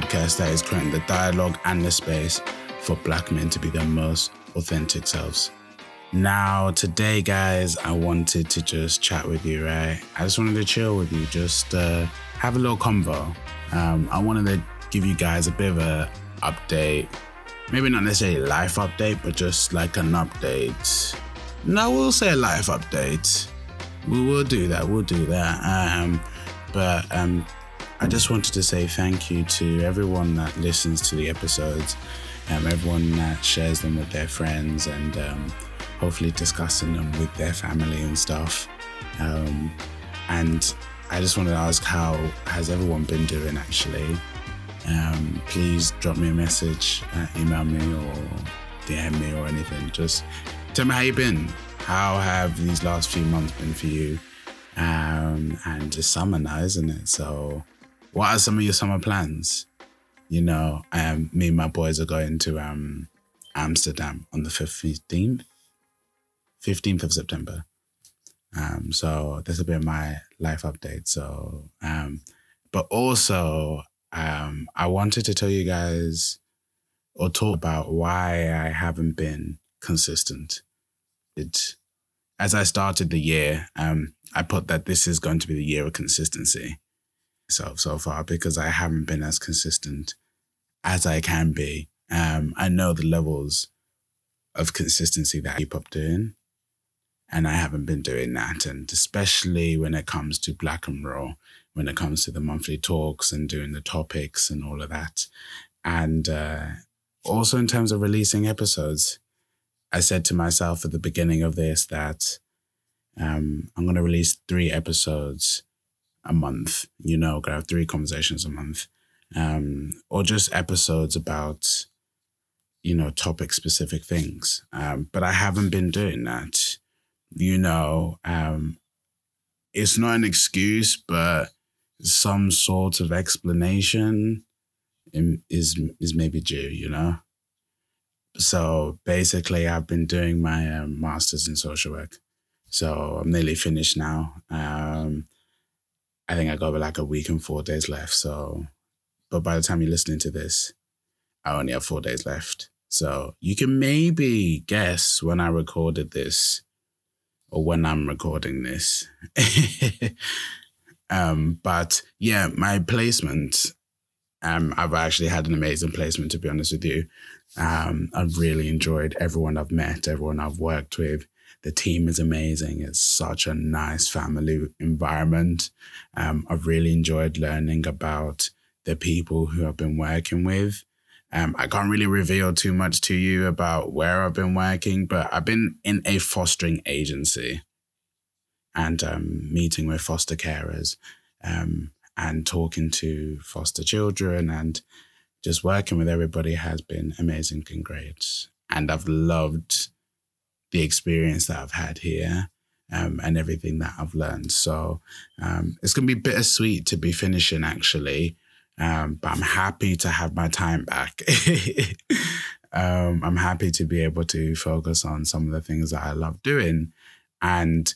podcast that is creating the dialogue and the space for black men to be their most authentic selves. Now, today, guys, I wanted to just chat with you, right? I just wanted to chill with you, just uh, have a little convo. Um, I wanted to give you guys a bit of a update, maybe not necessarily a life update, but just like an update. No, we'll say a life update. We will do that. We'll do that. Um, but um, I just wanted to say thank you to everyone that listens to the episodes, um, everyone that shares them with their friends, and um, hopefully discussing them with their family and stuff. Um, and I just wanted to ask how has everyone been doing actually? Um, please drop me a message, uh, email me or DM me or anything. Just tell me how you've been. How have these last few months been for you? Um, and it's summer now, isn't it? So, what are some of your summer plans? You know, um, me and my boys are going to um, Amsterdam on the 15th 15th of September. Um, so this will be my life update. So, um, but also, um, I wanted to tell you guys or talk about why I haven't been consistent. It, as I started the year, um, I put that this is going to be the year of consistency. So so far, because I haven't been as consistent as I can be. Um, I know the levels of consistency that I keep up doing and I haven't been doing that. And especially when it comes to Black and Raw, when it comes to the monthly talks and doing the topics and all of that. And uh, also in terms of releasing episodes, I said to myself at the beginning of this that um, I'm going to release three episodes a month, you know, gonna have three conversations a month, um, or just episodes about, you know, topic specific things. Um, but I haven't been doing that you know, um, it's not an excuse, but some sort of explanation is is maybe due, you know. So basically, I've been doing my um, masters in social work, so I'm nearly finished now. Um, I think I got like a week and four days left. So, but by the time you're listening to this, I only have four days left. So you can maybe guess when I recorded this or when I'm recording this. um, but yeah, my placement, um, I've actually had an amazing placement to be honest with you. Um, I've really enjoyed everyone I've met, everyone I've worked with. The team is amazing. It's such a nice family environment. Um, I've really enjoyed learning about the people who I've been working with. Um, I can't really reveal too much to you about where I've been working, but I've been in a fostering agency and um, meeting with foster carers um, and talking to foster children and just working with everybody has been amazing and great. And I've loved the experience that I've had here. Um, and everything that I've learned. So um, it's going to be bittersweet to be finishing actually um, but I'm happy to have my time back. um, I'm happy to be able to focus on some of the things that I love doing. And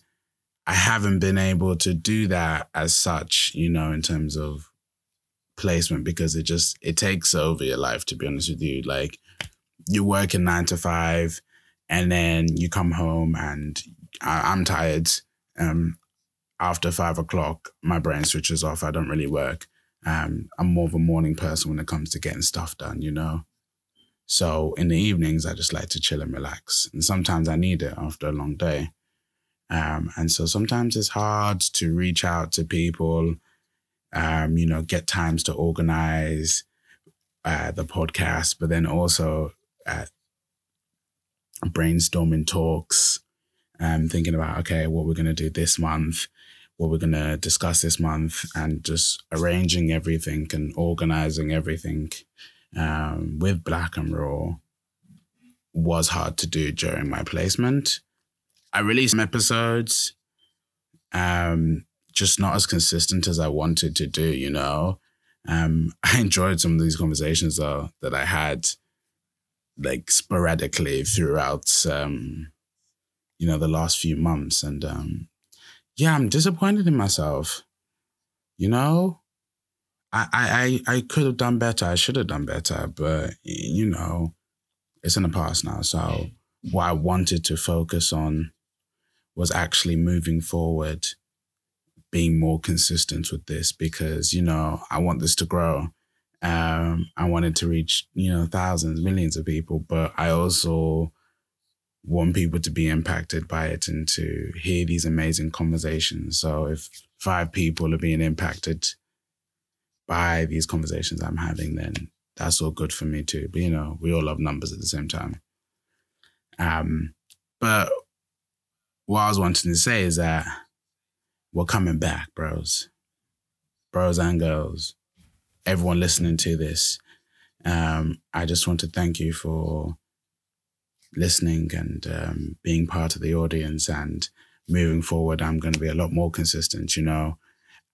I haven't been able to do that as such, you know, in terms of placement because it just it takes over your life to be honest with you like you work in nine to five and then you come home and I, am tired um after five o'clock my brain switches off i don't really work um, I'm more of a morning person when it comes to getting stuff done, you know? So in the evenings, I just like to chill and relax. And sometimes I need it after a long day. Um, and so sometimes it's hard to reach out to people, um, you know, get times to organize uh, the podcast, but then also uh, brainstorming talks, um, thinking about, okay, what we're going to do this month what we're going to discuss this month and just arranging everything and organizing everything um, with Black and Raw was hard to do during my placement. I released some episodes, um, just not as consistent as I wanted to do, you know. Um, I enjoyed some of these conversations though that I had like sporadically throughout um, you know, the last few months. And um, yeah, I'm disappointed in myself. You know, I I I could have done better. I should have done better, but you know, it's in the past now. So what I wanted to focus on was actually moving forward, being more consistent with this because you know I want this to grow. Um, I wanted to reach you know thousands, millions of people, but I also want people to be impacted by it and to hear these amazing conversations. So if five people are being impacted by these conversations I'm having, then that's all good for me too. But you know, we all love numbers at the same time. Um, but what I was wanting to say is that we're coming back, bros, bros and girls, everyone listening to this. Um, I just want to thank you for listening and um, being part of the audience. And moving forward, I'm going to be a lot more consistent. You know,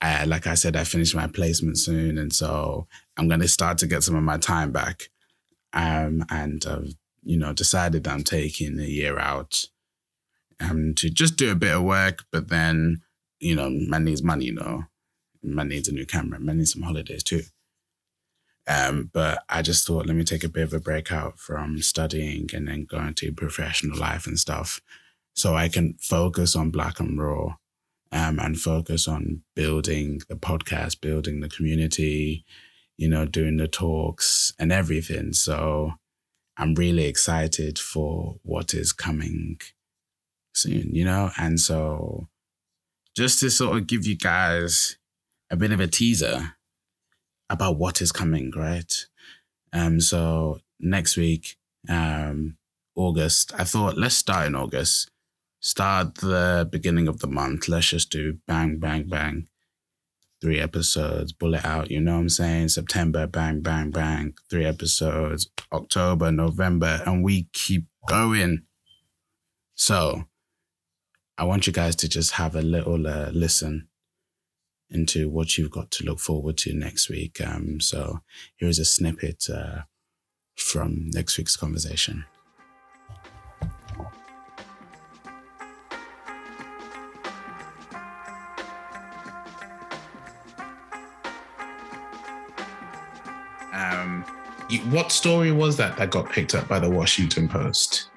like I said, I finished my placement soon, and so I'm going to start to get some of my time back. Um, and uh, you know, decided I'm taking a year out um, to just do a bit of work, but then, you know, man needs money, you know, man needs a new camera, man needs some holidays too. Um, but I just thought, let me take a bit of a break out from studying and then go into professional life and stuff so I can focus on Black and Raw um, and focus on building the podcast, building the community, you know, doing the talks and everything. So I'm really excited for what is coming soon, you know? And so just to sort of give you guys a bit of a teaser about what is coming, right? Um, so next week, um, August, I thought let's start in August. Start the beginning of the month. Let's just do bang, bang, bang. Three episodes, bullet out, you know what I'm saying? September, bang, bang, bang. Three episodes, October, November, and we keep going. So I want you guys to just have a little uh, listen into what you've got to look forward to next week. Um, so here's a snippet uh, from next week's conversation. Um, what story was that that got picked up by the Washington Post?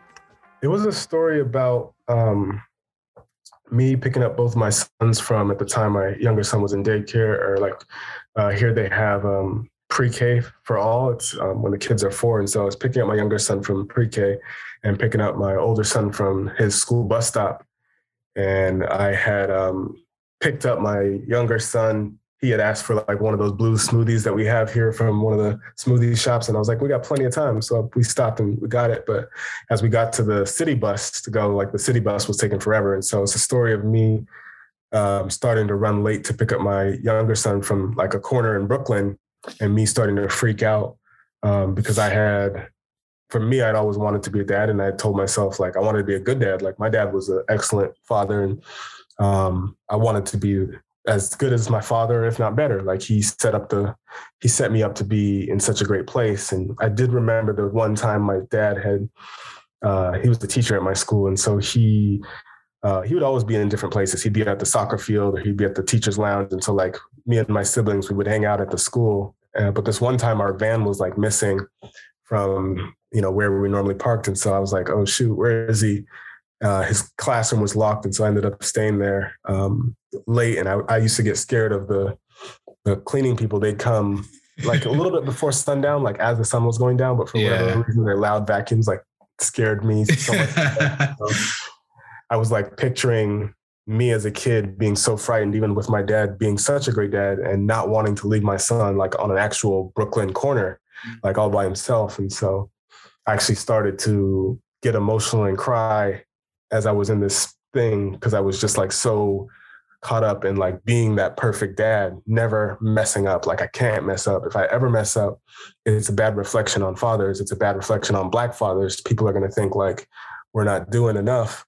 It was a story about um, me picking up both my sons from at the time my younger son was in daycare or like uh, here they have um, pre-K for all. It's um, when the kids are four, and so I was picking up my younger son from pre-K and picking up my older son from his school bus stop, and I had um, picked up my younger son he had asked for like one of those blue smoothies that we have here from one of the smoothie shops. And I was like, we got plenty of time. So we stopped and we got it. But as we got to the city bus to go, like the city bus was taking forever. And so it's a story of me um, starting to run late to pick up my younger son from like a corner in Brooklyn and me starting to freak out um, because I had, for me, I'd always wanted to be a dad. And I told myself, like, I wanted to be a good dad. Like, my dad was an excellent father. And um, I wanted to be as good as my father, if not better. Like he set up the, he set me up to be in such a great place. And I did remember the one time my dad had, uh, he was the teacher at my school, and so he, uh, he would always be in different places. He'd be at the soccer field, or he'd be at the teachers' lounge, and so like me and my siblings, we would hang out at the school. Uh, but this one time, our van was like missing from you know where we normally parked, and so I was like, oh shoot, where is he? Uh, his classroom was locked, and so I ended up staying there um, late. And I, I, used to get scared of the the cleaning people. They'd come like a little bit before sundown, like as the sun was going down. But for yeah. whatever reason, their loud vacuums like scared me so much. so I was like picturing me as a kid being so frightened, even with my dad being such a great dad and not wanting to leave my son like on an actual Brooklyn corner, mm. like all by himself. And so I actually started to get emotional and cry as I was in this thing because I was just like so caught up in like being that perfect dad, never messing up. Like I can't mess up. If I ever mess up, it's a bad reflection on fathers. It's a bad reflection on black fathers. People are going to think like we're not doing enough.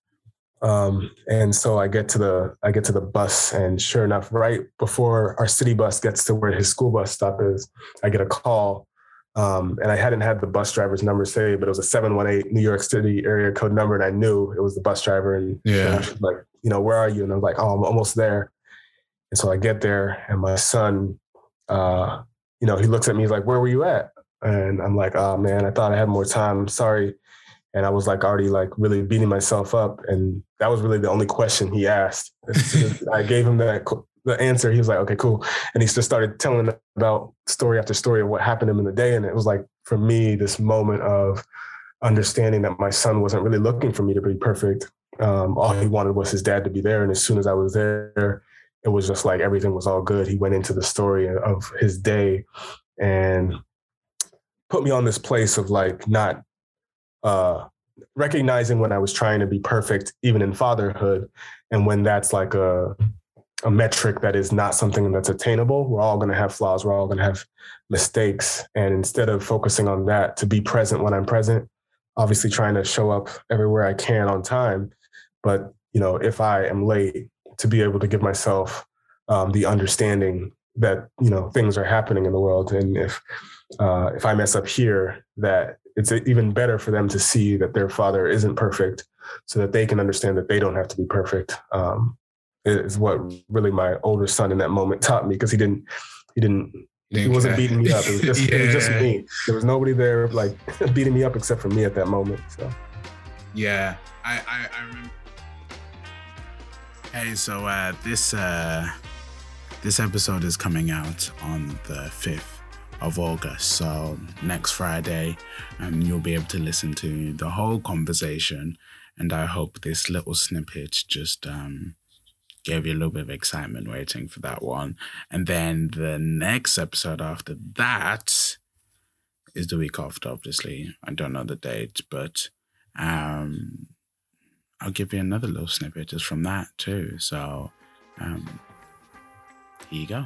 Um, and so I get to the I get to the bus, and sure enough, right before our city bus gets to where his school bus stop is, I get a call um, and I hadn't had the bus driver's number saved, but it was a 718 New York City area code number. And I knew it was the bus driver. And yeah, like, you know, where are you? And I'm like, oh, I'm almost there. And so I get there, and my son, uh, you know, he looks at me, he's like, where were you at? And I'm like, oh man, I thought I had more time. Sorry. And I was like already like really beating myself up. And that was really the only question he asked. I gave him that the answer. He was like, okay, cool. And he just started telling about story after story of what happened to him in the day. And it was like for me, this moment of understanding that my son wasn't really looking for me to be perfect. Um, all he wanted was his dad to be there. And as soon as I was there, it was just like everything was all good. He went into the story of his day and put me on this place of like not uh, recognizing when I was trying to be perfect, even in fatherhood, and when that's like a a metric that is not something that's attainable. We're all going to have flaws. We're all going to have mistakes, and instead of focusing on that, to be present when I'm present, obviously trying to show up everywhere I can on time. But you know, if I am late, to be able to give myself um, the understanding that you know things are happening in the world, and if uh, if I mess up here, that it's even better for them to see that their father isn't perfect, so that they can understand that they don't have to be perfect. Um, is what really my older son in that moment taught me because he didn't he didn't he wasn't beating me up. It was just yeah. it was just me. There was nobody there like beating me up except for me at that moment. So yeah, I I, I remember. Hey, so uh, this uh, this episode is coming out on the fifth of August. So next Friday, um, you'll be able to listen to the whole conversation. And I hope this little snippet just um, gave you a little bit of excitement waiting for that one. And then the next episode after that is the week after, obviously. I don't know the date, but um, I'll give you another little snippet just from that too. So um, here you go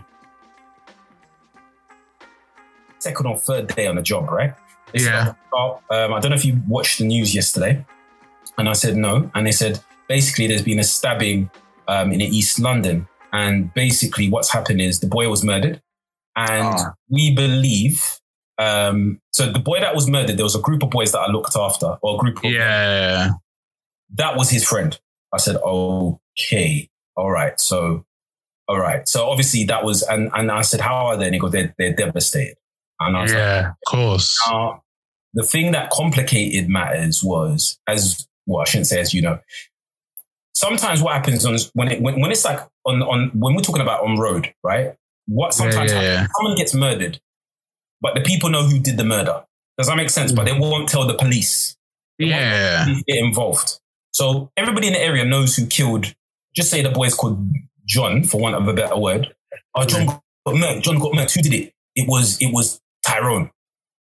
second or third day on the job, right? It's yeah. About, um, I don't know if you watched the news yesterday. And I said no. And they said basically there's been a stabbing um, in East London. And basically what's happened is the boy was murdered. And oh. we believe, um, so the boy that was murdered, there was a group of boys that I looked after, or a group of Yeah. That was his friend. I said, okay, all right. So, all right. So obviously that was, and, and I said, how are they? And he goes, they're, they're devastated. And I was yeah, like, of course. Now, the thing that complicated matters was, as well, I shouldn't say as you know, sometimes what happens on when it when, when it's like on on when we're talking about on road, right? What sometimes yeah, yeah, happens, someone gets murdered, but the people know who did the murder. Does that make sense? But they won't tell the police. They yeah, get involved. So everybody in the area knows who killed. Just say the boy's called John, for want of a better word. Oh, John got murdered. John got murdered. Who did it? It was it was Tyrone.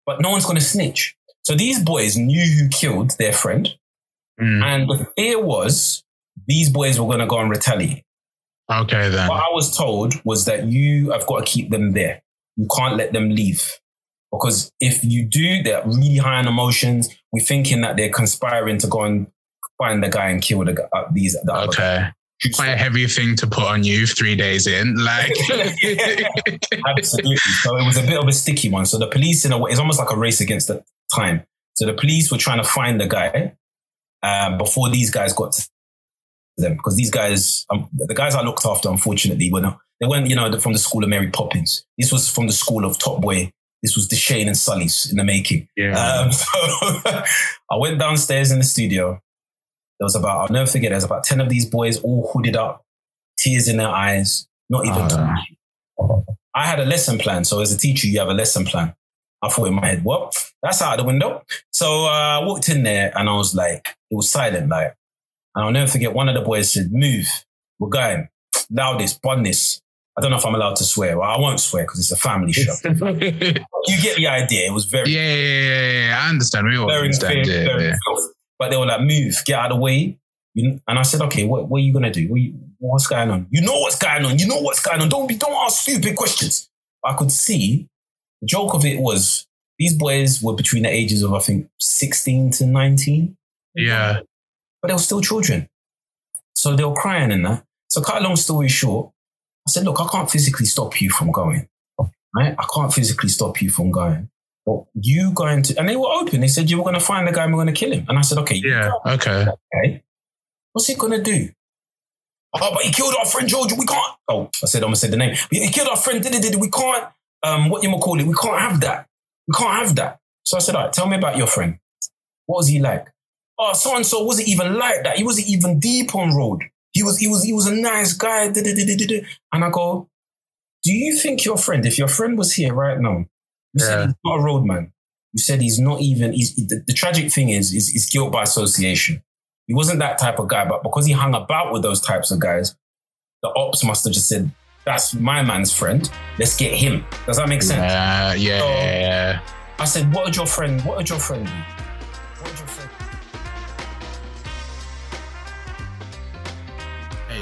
But no one's going to snitch. So these boys knew who killed their friend. Mm. And the fear was these boys were going to go and retaliate. Okay, then. What I was told was that you have got to keep them there. You can't let them leave. Because if you do, they're really high on emotions. We're thinking that they're conspiring to go and find the guy and kill the, uh, these. The okay quite a heavy thing to put on you three days in. Like, absolutely. So it was a bit of a sticky one. So the police, in a way, it's almost like a race against the time. So the police were trying to find the guy um, before these guys got to them because these guys, um, the guys I looked after, unfortunately, were not, they weren't, you know, from the school of Mary Poppins. This was from the school of Top Boy. This was Dushane and Sully's in the making. Yeah. Um, so I went downstairs in the studio there was about, I'll never forget, there's about 10 of these boys all hooded up, tears in their eyes, not even oh, talking. I had a lesson plan. So as a teacher, you have a lesson plan. I thought in my head, well, that's out of the window. So uh, I walked in there and I was like, it was silent, like, and I'll never forget one of the boys said, move, we're going, loudest, this. I don't know if I'm allowed to swear. Well, I won't swear because it's a family show. you get the idea. It was very. Yeah, yeah, yeah, yeah. I understand. We all very understand. yeah, yeah. But they were like, move, get out of the way. And I said, okay, what, what are you going to do? What you, what's going on? You know what's going on. You know what's going on. Don't be, don't ask stupid questions. I could see the joke of it was these boys were between the ages of, I think, 16 to 19. Yeah. But they were still children. So they were crying and that. So cut a long story short, I said, look, I can't physically stop you from going. Right? I can't physically stop you from going. But you going to, and they were open. They said you were going to find the guy and we're going to kill him. And I said, okay. Yeah. Okay. Okay. What's he going to do? Oh, but he killed our friend George. We can't. Oh, I said, I'm gonna say the name. But he killed our friend. Did it? We can't. Um, what you gonna call it? We can't have that. We can't have that. So I said, all right, tell me about your friend. What was he like? Oh, so and so wasn't even like that. He wasn't even deep on road. He was, he was, he was a nice guy. And I go, do you think your friend, if your friend was here right now, you yeah. said he's not a roadman. You said he's not even. He's, the, the tragic thing is, is, is guilt by association. He wasn't that type of guy, but because he hung about with those types of guys, the ops must have just said, "That's my man's friend. Let's get him." Does that make sense? Uh, yeah, so yeah. I said, "What would your friend? What would your friend do?" What would your friend?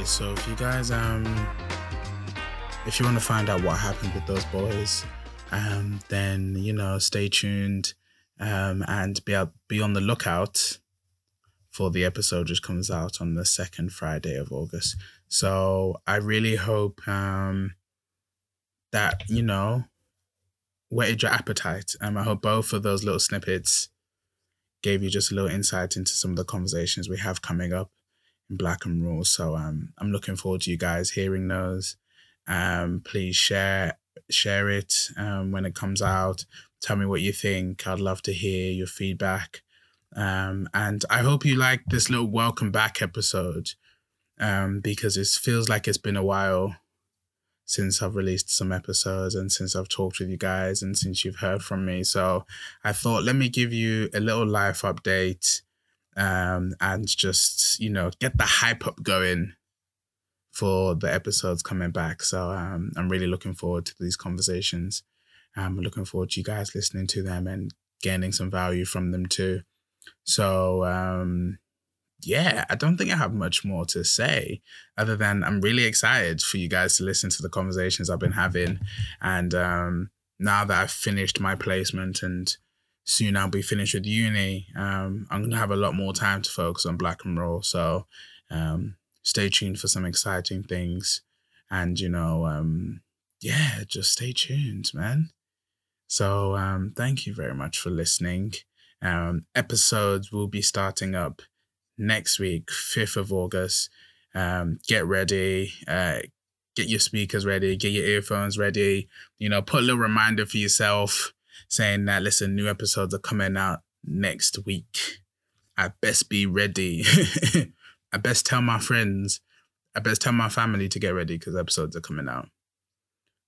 So if you guys um, if you want to find out what happened with those boys, um, then you know, stay tuned, um, and be out, be on the lookout for the episode just comes out on the second Friday of August. So I really hope um, that, you know, whetted your appetite. Um, I hope both of those little snippets gave you just a little insight into some of the conversations we have coming up in Black and Raw. So um, I'm looking forward to you guys hearing those. Um, please share share it um, when it comes out. Tell me what you think. I'd love to hear your feedback. Um, and I hope you like this little welcome back episode um, because it feels like it's been a while since I've released some episodes and since I've talked with you guys and since you've heard from me. So I thought, let me give you a little life update um, and just, you know, get the hype up going for the episodes coming back. So um, I'm really looking forward to these conversations. I'm looking forward to you guys listening to them and gaining some value from them too. So, um, yeah, I don't think I have much more to say other than I'm really excited for you guys to listen to the conversations I've been having. And um, now that I've finished my placement and soon I'll be finished with uni, um, I'm going to have a lot more time to focus on Black and Raw. So um, stay tuned for some exciting things. And, you know, um, yeah, just stay tuned, man. So um, thank you very much for listening. Um, episodes will be starting up next week, 5th of August. Um, get ready. Uh, get your speakers ready. Get your earphones ready. You know, put a little reminder for yourself saying that, listen, new episodes are coming out next week. I best be ready. I best tell my friends. I best tell my family to get ready because episodes are coming out.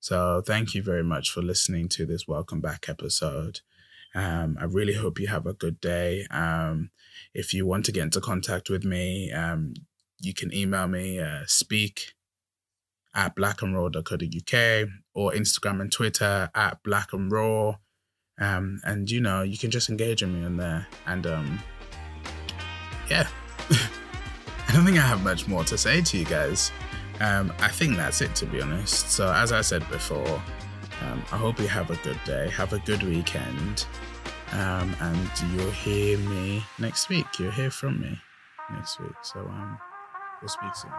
So thank you very much for listening to this welcome back episode. Um, I really hope you have a good day. Um, if you want to get into contact with me, um, you can email me uh, speak at blackandraw.co.uk or Instagram and Twitter at black and raw. Um, and you know, you can just engage with me on there. And um, yeah, I don't think I have much more to say to you guys. Um, I think that's it, to be honest. So, as I said before, um, I hope you have a good day, have a good weekend, um, and you'll hear me next week. You'll hear from me next week. So, um, we'll speak soon.